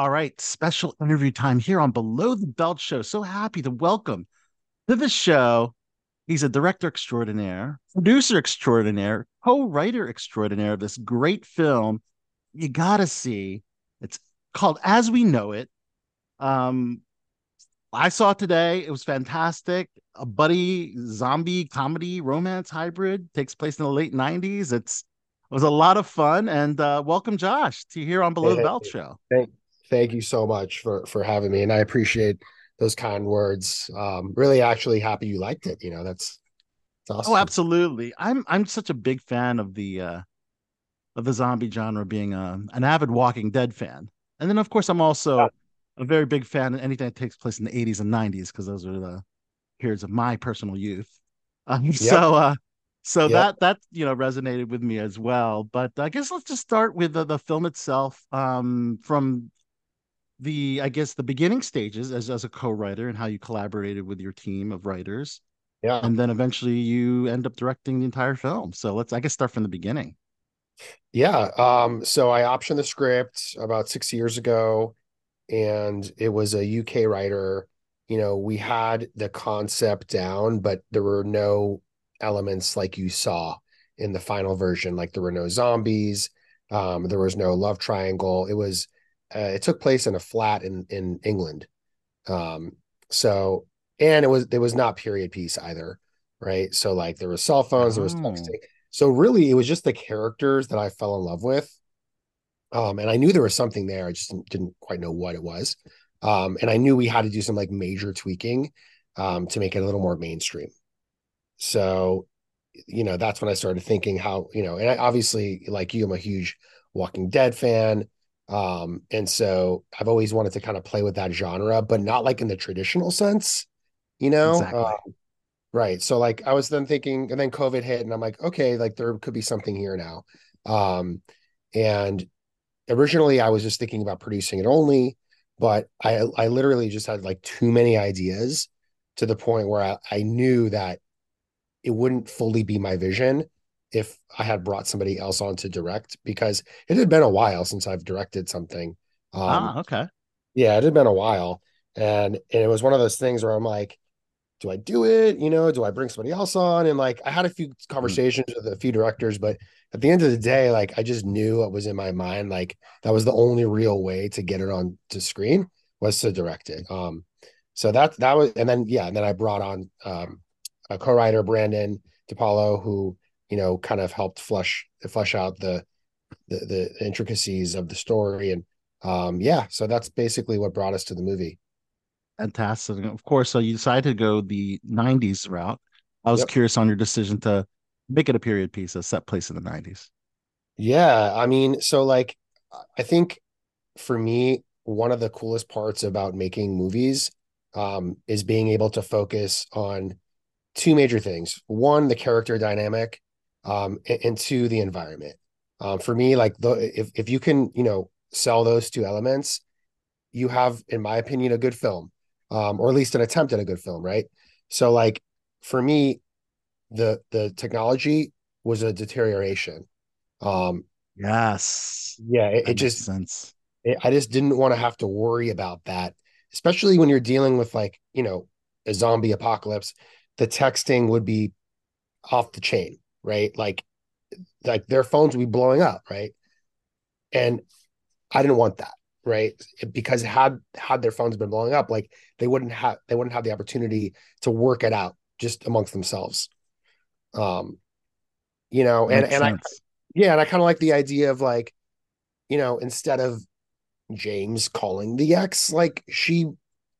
All right, special interview time here on Below the Belt Show. So happy to welcome to the show. He's a director extraordinaire, producer extraordinaire, co-writer extraordinaire of this great film. You gotta see. It's called As We Know It. Um, I saw it today. It was fantastic. A buddy zombie comedy romance hybrid takes place in the late 90s. It's it was a lot of fun. And uh, welcome, Josh, to here on Below hey, the Belt Show. Thank, thank you so much for for having me, and I appreciate those kind words. Um, really, actually happy you liked it. You know, that's, that's awesome. Oh, absolutely. I'm I'm such a big fan of the uh, of the zombie genre, being a, um, an avid Walking Dead fan, and then of course I'm also yeah. a very big fan of anything that takes place in the 80s and 90s because those are the periods of my personal youth. Um, yep. So uh, so yep. that that you know resonated with me as well but i guess let's just start with the, the film itself um, from the i guess the beginning stages as, as a co-writer and how you collaborated with your team of writers yeah and then eventually you end up directing the entire film so let's i guess start from the beginning yeah um so i optioned the script about six years ago and it was a uk writer you know we had the concept down but there were no elements like you saw in the final version. Like there were no zombies, um, there was no love triangle. It was uh, it took place in a flat in in England. Um, so and it was it was not period piece either, right? So like there was cell phones, there was oh. texting. So really, it was just the characters that I fell in love with. Um, and I knew there was something there. I just didn't, didn't quite know what it was. Um, and I knew we had to do some like major tweaking um, to make it a little more mainstream. So, you know, that's when I started thinking how, you know, and I obviously, like you, I'm a huge Walking Dead fan. Um, and so I've always wanted to kind of play with that genre, but not like in the traditional sense, you know? Exactly. Um, right. So, like, I was then thinking, and then COVID hit, and I'm like, okay, like, there could be something here now. Um, and originally I was just thinking about producing it only, but I I literally just had like too many ideas to the point where I, I knew that it wouldn't fully be my vision if I had brought somebody else on to direct because it had been a while since I've directed something. Um, ah, okay. Yeah, it had been a while. And, and it was one of those things where I'm like, do I do it? You know, do I bring somebody else on? And like, I had a few hmm. conversations mm. with a few directors, but at the end of the day, like, I just knew what was in my mind. Like, that was the only real way to get it on to screen was to direct it. Um, so that, that was, and then, yeah, and then I brought on, um, a co-writer Brandon DePaulo, who you know kind of helped flush flush out the the, the intricacies of the story, and um, yeah, so that's basically what brought us to the movie. Fantastic. Of course, so you decided to go the '90s route. I was yep. curious on your decision to make it a period piece, a set place in the '90s. Yeah, I mean, so like, I think for me, one of the coolest parts about making movies um, is being able to focus on two major things one the character dynamic um, two the environment. Um, for me like the if, if you can you know sell those two elements you have in my opinion a good film um, or at least an attempt at a good film right? So like for me the the technology was a deterioration. Um yes. yeah it, it just sense. it, i just didn't want to have to worry about that especially when you're dealing with like you know a zombie apocalypse the texting would be off the chain, right? Like like their phones would be blowing up, right? And I didn't want that, right? Because had had their phones been blowing up, like they wouldn't have they wouldn't have the opportunity to work it out just amongst themselves. Um, you know, and and I yeah, and I kind of like the idea of like, you know, instead of James calling the ex, like she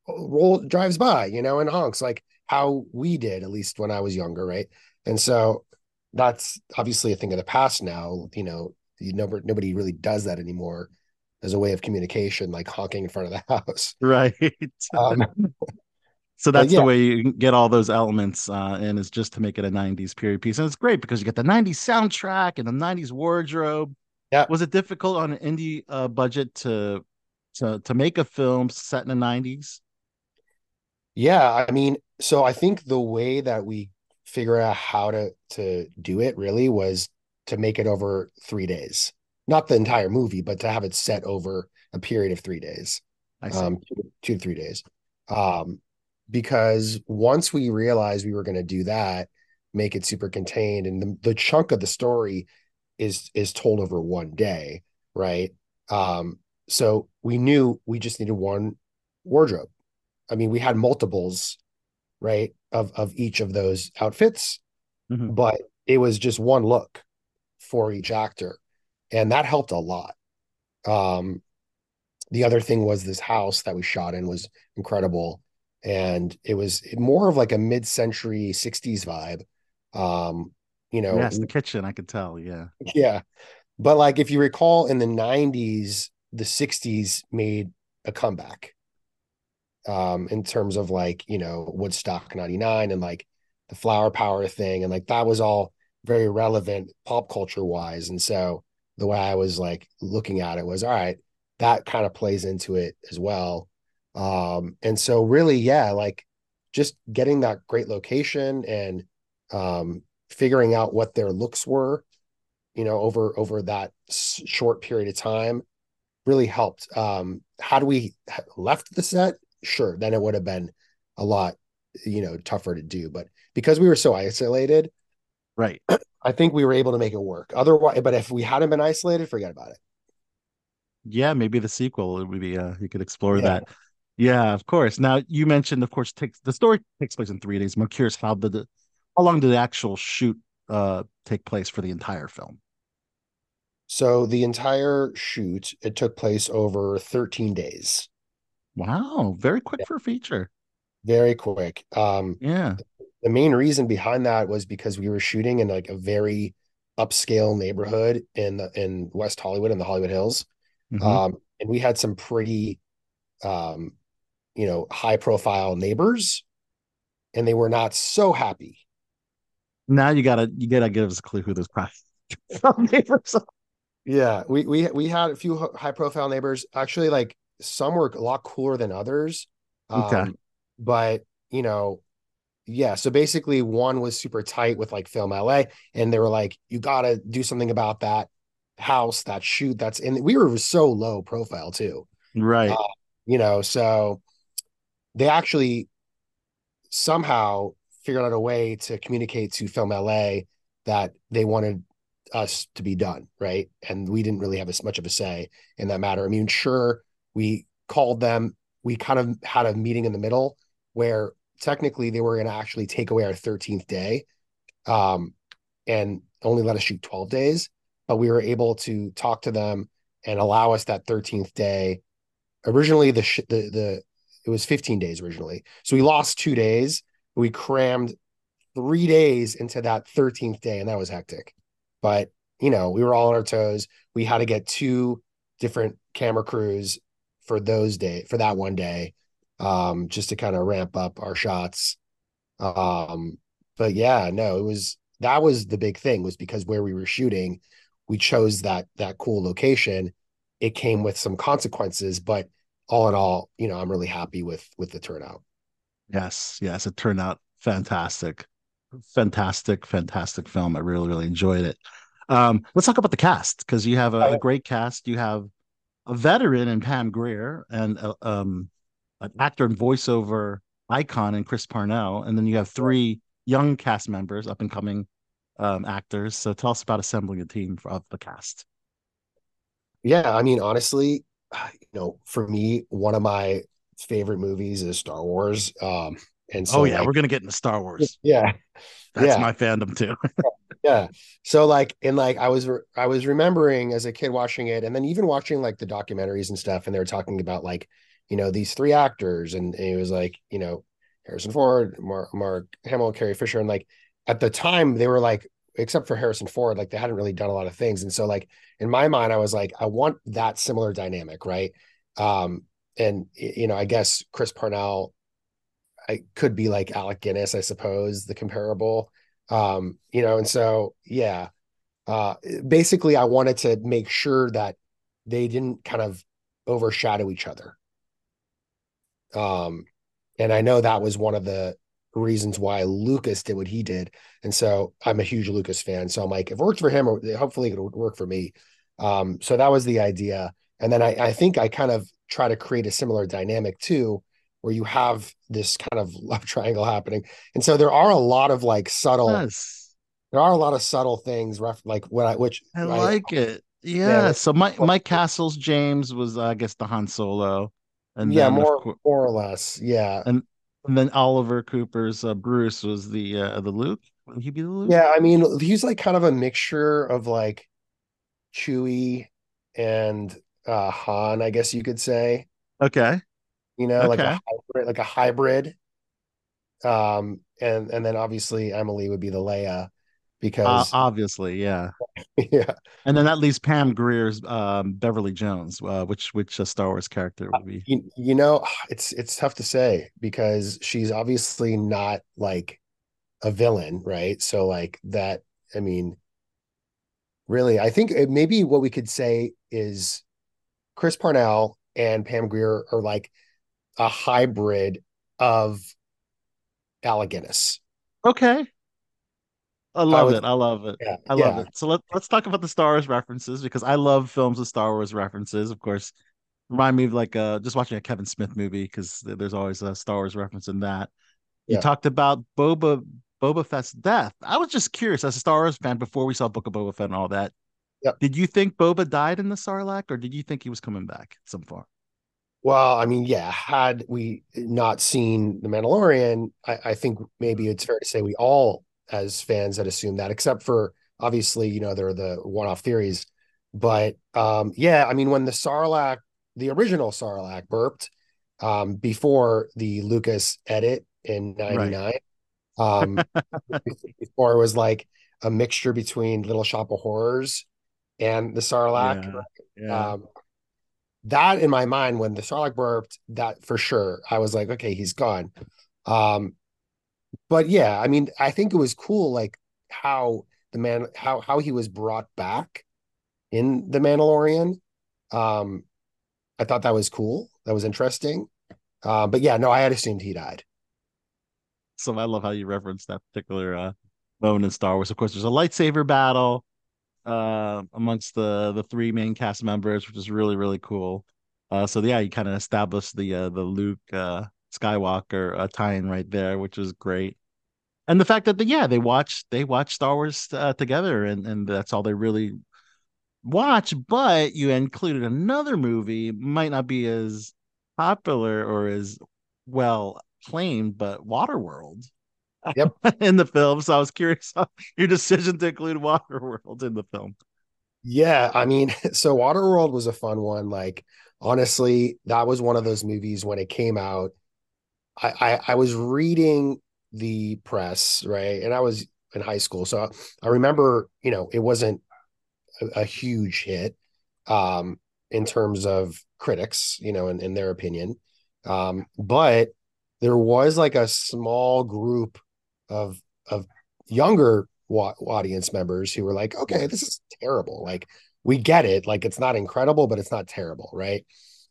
roll drives by, you know, and honks like how we did, at least when I was younger, right? And so that's obviously a thing of the past now. You know, you never nobody really does that anymore as a way of communication, like honking in front of the house. Right. Um, so that's yeah. the way you get all those elements uh, and is just to make it a 90s period piece. And it's great because you get the 90s soundtrack and the 90s wardrobe. Yeah. Was it difficult on an indie uh, budget to to to make a film set in the 90s? Yeah, I mean, so I think the way that we figure out how to to do it really was to make it over three days. not the entire movie, but to have it set over a period of three days, um, two, two to three days. Um, because once we realized we were going to do that, make it super contained, and the, the chunk of the story is is told over one day, right? Um, so we knew we just needed one wardrobe. I mean, we had multiples, right, of of each of those outfits, mm-hmm. but it was just one look for each actor, and that helped a lot. Um, the other thing was this house that we shot in was incredible, and it was more of like a mid-century '60s vibe. Um, you know, yes, the kitchen, I could tell, yeah, yeah. But like, if you recall, in the '90s, the '60s made a comeback um in terms of like you know woodstock 99 and like the flower power thing and like that was all very relevant pop culture wise. And so the way i was like looking at it was all right that kind of plays into it as well. Um and so really yeah like just getting that great location and um figuring out what their looks were you know over over that short period of time really helped. Um how do we left the set sure, then it would have been a lot, you know, tougher to do. But because we were so isolated, right, I think we were able to make it work. Otherwise, but if we hadn't been isolated, forget about it. Yeah, maybe the sequel would be uh you could explore yeah. that. Yeah, of course. Now you mentioned, of course, takes the story takes place in three days. I'm curious how the how long did the actual shoot uh take place for the entire film? So the entire shoot it took place over 13 days. Wow, very quick yeah. for a feature. Very quick. Um, yeah. The main reason behind that was because we were shooting in like a very upscale neighborhood in the in West Hollywood in the Hollywood Hills. Mm-hmm. Um, and we had some pretty um, you know, high profile neighbors and they were not so happy. Now you gotta you gotta give us a clue who those profile neighbors are. Yeah, we we we had a few high profile neighbors. Actually, like some were a lot cooler than others. Okay. Um, but you know, yeah. So basically, one was super tight with like Film LA, and they were like, "You got to do something about that house, that shoot that's in." We were so low profile too, right? Uh, you know, so they actually somehow figured out a way to communicate to Film LA that they wanted us to be done, right? And we didn't really have as much of a say in that matter. I mean, sure, we called them. We kind of had a meeting in the middle where technically they were going to actually take away our 13th day um, and only let us shoot 12 days. But we were able to talk to them and allow us that 13th day. Originally, the, sh- the, the, it was 15 days originally. So we lost two days. We crammed three days into that 13th day, and that was hectic. But, you know, we were all on our toes. We had to get two different camera crews for those day for that one day um just to kind of ramp up our shots. Um but yeah no it was that was the big thing was because where we were shooting we chose that that cool location. It came with some consequences but all in all you know i'm really happy with with the turnout. Yes yes it turned out fantastic. Fantastic fantastic film. I really really enjoyed it. Um let's talk about the cast because you have a, a great cast. You have a veteran in Pam Grier and a, um, an actor and voiceover icon in Chris Parnell, and then you have three young cast members, up and coming um, actors. So tell us about assembling a team of the cast. Yeah, I mean, honestly, you know, for me, one of my favorite movies is Star Wars. Um, and so, oh yeah, like, we're gonna get into Star Wars. Yeah, that's yeah. my fandom too. yeah. So like, and like, I was re- I was remembering as a kid watching it, and then even watching like the documentaries and stuff, and they were talking about like, you know, these three actors, and, and it was like, you know, Harrison Ford, Mark, Mark Hamill, Carrie Fisher, and like at the time they were like, except for Harrison Ford, like they hadn't really done a lot of things, and so like in my mind, I was like, I want that similar dynamic, right? Um, and you know, I guess Chris Parnell I could be like Alec Guinness, I suppose, the comparable. Um, you know, and so yeah. Uh basically I wanted to make sure that they didn't kind of overshadow each other. Um, and I know that was one of the reasons why Lucas did what he did. And so I'm a huge Lucas fan. So I'm like, if it worked for him, hopefully it would work for me. Um, so that was the idea. And then I, I think I kind of try to create a similar dynamic too, where you have this kind of love triangle happening. And so there are a lot of like subtle, Yes. there are a lot of subtle things, ref, like what I, which I like it. Yeah. So my Mike Castle's James was uh, I guess the Han Solo. And yeah, more more or less. Yeah. and and then Oliver Cooper's uh, Bruce was the uh, the Luke. Would he be the Luke? Yeah, I mean, he's like kind of a mixture of like Chewie and uh Han, I guess you could say. Okay. You know, like a hybrid, like a hybrid. Um, and and then obviously Emily would be the Leia Uh, because obviously, yeah. yeah, And then that leaves Pam Grier's um, Beverly Jones, uh, which which a Star Wars character would be? you, you know, it's it's tough to say because she's obviously not like a villain, right? So like that, I mean, really, I think it, maybe what we could say is Chris Parnell and Pam Greer are like a hybrid of Guinness. Okay. I love would- it. I love it. Yeah, I love yeah. it. So let, let's talk about the Star Wars references because I love films with Star Wars references. Of course, remind me of like uh, just watching a Kevin Smith movie because there's always a Star Wars reference in that. You talked about Boba Boba Fett's death. I was just curious as a Star Wars fan before we saw Book of Boba Fett and all that. Yep. Did you think Boba died in the Sarlacc, or did you think he was coming back some far? Well, I mean, yeah, had we not seen The Mandalorian, I, I think maybe it's fair to say we all, as fans, had assumed that, except for obviously, you know, there are the one-off theories. But um, yeah, I mean, when the Sarlacc, the original Sarlacc burped, um, before the Lucas edit in '99, um, before it was like a mixture between Little Shop of Horrors and the Sarlacc. Yeah, yeah. Um, that in my mind, when the Sarlacc burped, that for sure, I was like, okay, he's gone. Um, but yeah, I mean, I think it was cool, like how the man, how how he was brought back in the Mandalorian. Um, I thought that was cool. That was interesting. Uh, but yeah, no, I had assumed he died. So I love how you reference that particular uh, moment in Star Wars. Of course, there's a lightsaber battle uh, amongst the the three main cast members, which is really really cool. Uh, so yeah, you kind of established the uh, the Luke uh, Skywalker uh, tie-in right there, which is great. And the fact that the, yeah they watch they watch Star Wars uh, together, and and that's all they really watch. But you included another movie, might not be as popular or as well claimed, but Waterworld. Yep. in the film. So I was curious your decision to include Waterworld in the film. Yeah, I mean, so Waterworld was a fun one. Like, honestly, that was one of those movies when it came out. I, I I was reading the press, right? And I was in high school. So I remember, you know, it wasn't a, a huge hit um in terms of critics, you know, in, in their opinion. Um, but there was like a small group of of younger wa- audience members who were like, okay, this is terrible. Like we get it. Like it's not incredible, but it's not terrible, right?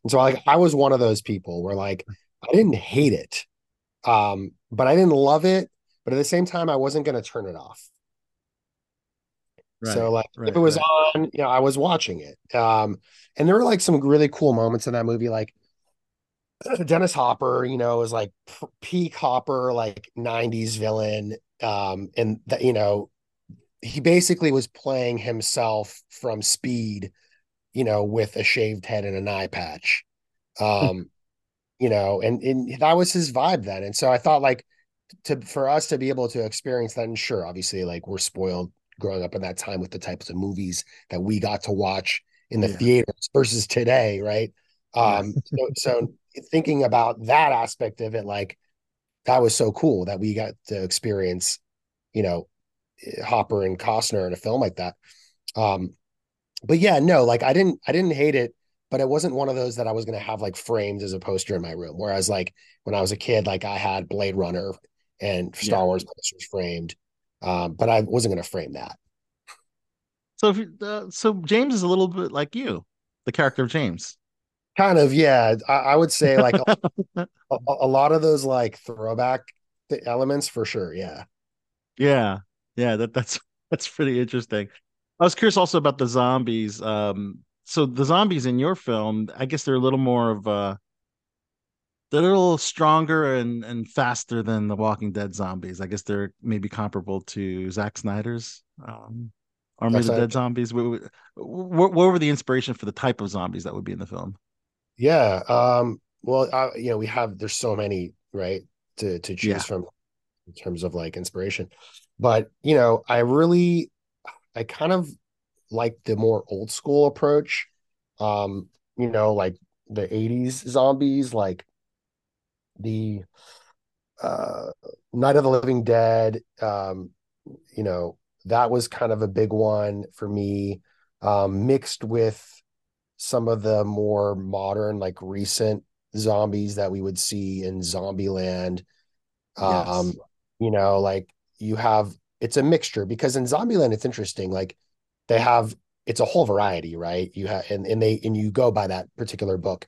And so like I was one of those people where like I didn't hate it. Um, but I didn't love it, but at the same time I wasn't going to turn it off. Right, so like right, if it was right. on, you know, I was watching it. Um, and there were like some really cool moments in that movie like Dennis Hopper, you know, is like peak Hopper, like 90s villain. Um, and that, you know, he basically was playing himself from speed, you know, with a shaved head and an eye patch. Um, you know, and, and that was his vibe then. And so I thought like to for us to be able to experience that, and sure, obviously, like we're spoiled growing up in that time with the types of movies that we got to watch in the Yeah. theaters versus today, right? Um, so, so thinking about that aspect of it, like that was so cool that we got to experience, you know, Hopper and Costner in a film like that. Um, but yeah, no, like I didn't, I didn't hate it, but it wasn't one of those that I was going to have like framed as a poster in my room. Whereas like when I was a kid, like I had Blade Runner and Star Yeah. Wars posters framed, um, but I wasn't going to frame that. So if uh, so James is a little bit like you, the character of James. Kind of, yeah. I, I would say like a, a, a lot of those like throwback th- elements for sure. Yeah. Yeah, yeah, that that's that's pretty interesting. I was curious also about the zombies. Um, so the zombies in your film, I guess they're a little more of a they're a little stronger and and faster than the Walking Dead zombies. I guess they're maybe comparable to Zack Snyder's um, Army of the Dead zombies. What, what, what, were the inspiration for the type of zombies that would be in the film? Yeah, um, well, uh, you know, we have there's so many right to to choose yeah. from in terms of like inspiration, but you know, I really, I kind of like the more old school approach. Um, you know, like the 80s zombies, like the uh, Night of the Living Dead, um, you know, that was kind of a big one for me, um, mixed with some of the more modern, like recent zombies that we would see in Zombieland. Um, yes. you know, like you have it's a mixture because in Zombieland it's interesting. Like they have it's a whole variety, right? You have and, and they and you go by that particular book.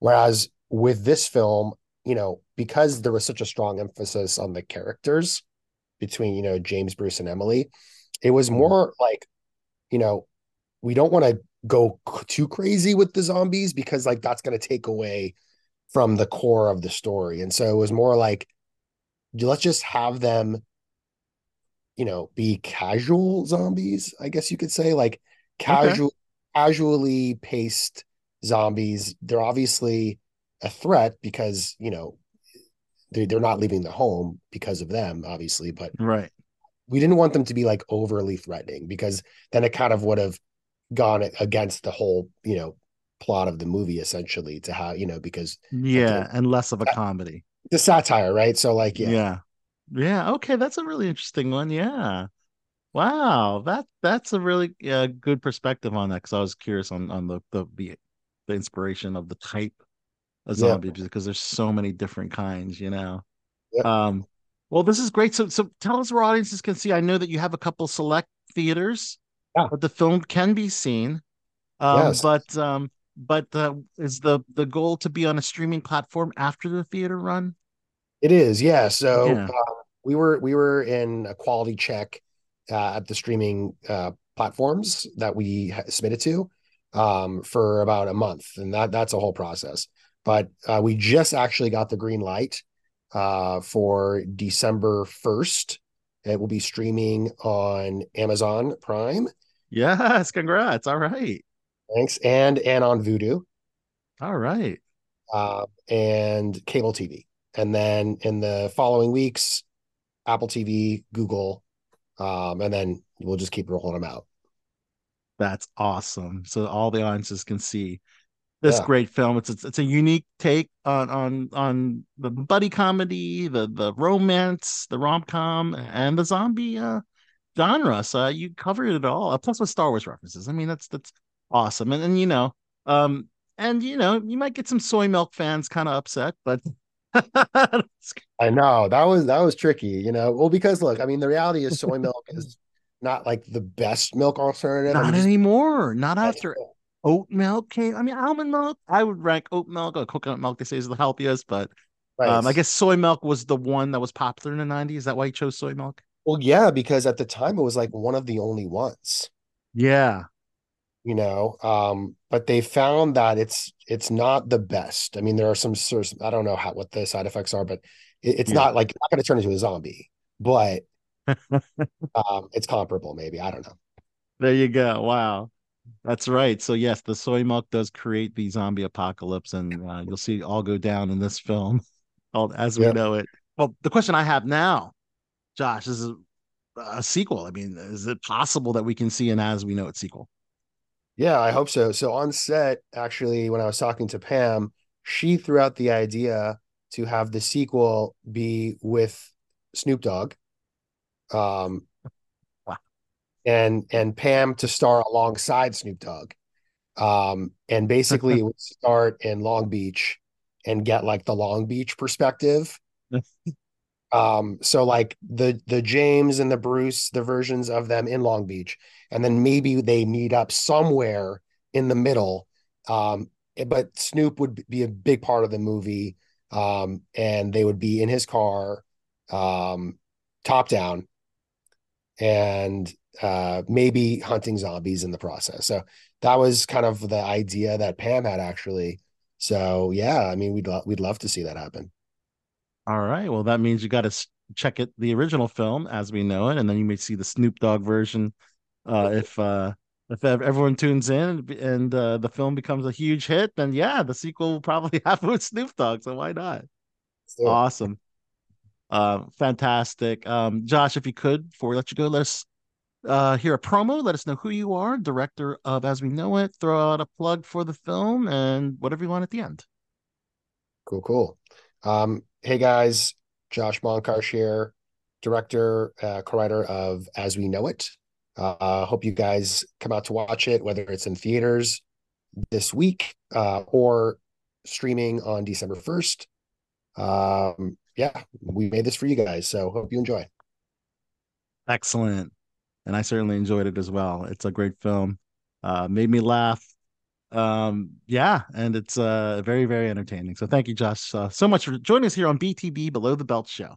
Whereas with this film, you know, because there was such a strong emphasis on the characters between, you know, James, Bruce, and Emily, it was mm-hmm. more like, you know, we don't want to go too crazy with the zombies because like that's going to take away from the core of the story. And so it was more like, let's just have them, you know, be casual zombies, I guess you could say, like casual, okay. casually paced zombies. They're obviously a threat because you know they they're not leaving the home because of them, obviously. But right, we didn't want them to be like overly threatening because then it kind of would have gone against the whole you know plot of the movie essentially to how you know because yeah and less of a comedy the satire right so like yeah yeah yeah okay that's a really interesting one yeah wow that that's a really uh, good perspective on that because i was curious on on the, the the the inspiration of the type of zombie yeah. because there's so many different kinds, you know. Yeah. Um, well, this is great. So, so tell us where audiences can see. I know that you have a couple select theaters, yeah. but the film can be seen. Um, yes. But um, but uh, is the the goal to be on a streaming platform after the theater run? It is, yeah. So yeah. Uh, we were we were in a quality check uh, at the streaming uh, platforms that we submitted to um, for about a month, and that that's a whole process. But uh, we just actually got the green light uh, for December 1st. It will be streaming on Amazon Prime. Yes, congrats. All right. Thanks. And and on Vudu. All right. Uh, and cable TV. And then in the following weeks, Apple TV, Google, um, and then we'll just keep rolling them out. That's awesome. So all the audiences can see this yeah. great film. It's, it's, it's a unique take on on on the buddy comedy, the the romance, the rom com, and the zombie uh, genre. So you covered it all. Uh, plus with Star Wars references. I mean, that's that's awesome. And and you know, um, and you know, you might get some soy milk fans kind of upset, but. I know that was that was tricky, you know. Well, because look, I mean, the reality is soy milk is not like the best milk alternative. Not mean, anymore. Not after oat milk came. I mean, almond milk. I would rank oat milk or coconut milk. They say is the healthiest, but right. um, I guess soy milk was the one that was popular in the '90s. Is that why you chose soy milk? Well, yeah, because at the time it was like one of the only ones. Yeah, you know, um, but they found that it's it's not the best. I mean, there are some sort I don't know how what the side effects are, but it, it's yeah. not like not going to turn into a zombie, but um, it's comparable. Maybe I don't know. There you go. Wow. That's right. So yes, the soy milk does create the zombie apocalypse, and uh, you'll see all go down in this film, called As We yep. Know It. Well, the question I have now, Josh, is a, sequel. I mean, is it possible that we can see an As We Know It sequel? Yeah, I hope so. So on set, actually, when I was talking to Pam, she threw out the idea to have the sequel be with Snoop Dogg. Um, and and Pam to star alongside Snoop Dogg. Um, and basically it would start in Long Beach and get like the Long Beach perspective. um, so like the the James and the Bruce, the versions of them in Long Beach, and then maybe they meet up somewhere in the middle. Um, but Snoop would be a big part of the movie. Um, and they would be in his car, um, top down, and uh, maybe hunting zombies in the process. So that was kind of the idea that Pam had actually. So yeah, I mean, we'd lo- we'd love to see that happen. All right. Well, that means you got to check it, the original film as we know it, and then you may see the Snoop Dogg version uh, if uh, if everyone tunes in and uh, the film becomes a huge hit. Then yeah, the sequel will probably happen with Snoop Dogg. So why not? Awesome. Uh, fantastic. Um, Josh, if you could, before we let you go, let us uh, hear a promo. Let us know who you are, director of As We Know It. Throw out a plug for the film and whatever you want at the end. Cool, cool. Um, hey guys, Josh Monkarsh here, director, uh, co-writer of As We Know It. Uh, hope you guys come out to watch it, whether it's in theaters this week uh, or streaming on December 1st. Um, yeah, we made this for you guys, so hope you enjoy. Excellent. And I certainly enjoyed it as well. It's a great film. Uh, made me laugh. Um, yeah, and it's uh very, very entertaining. So thank you, Josh, uh, so much for joining us here on BTB Below the Belt Show.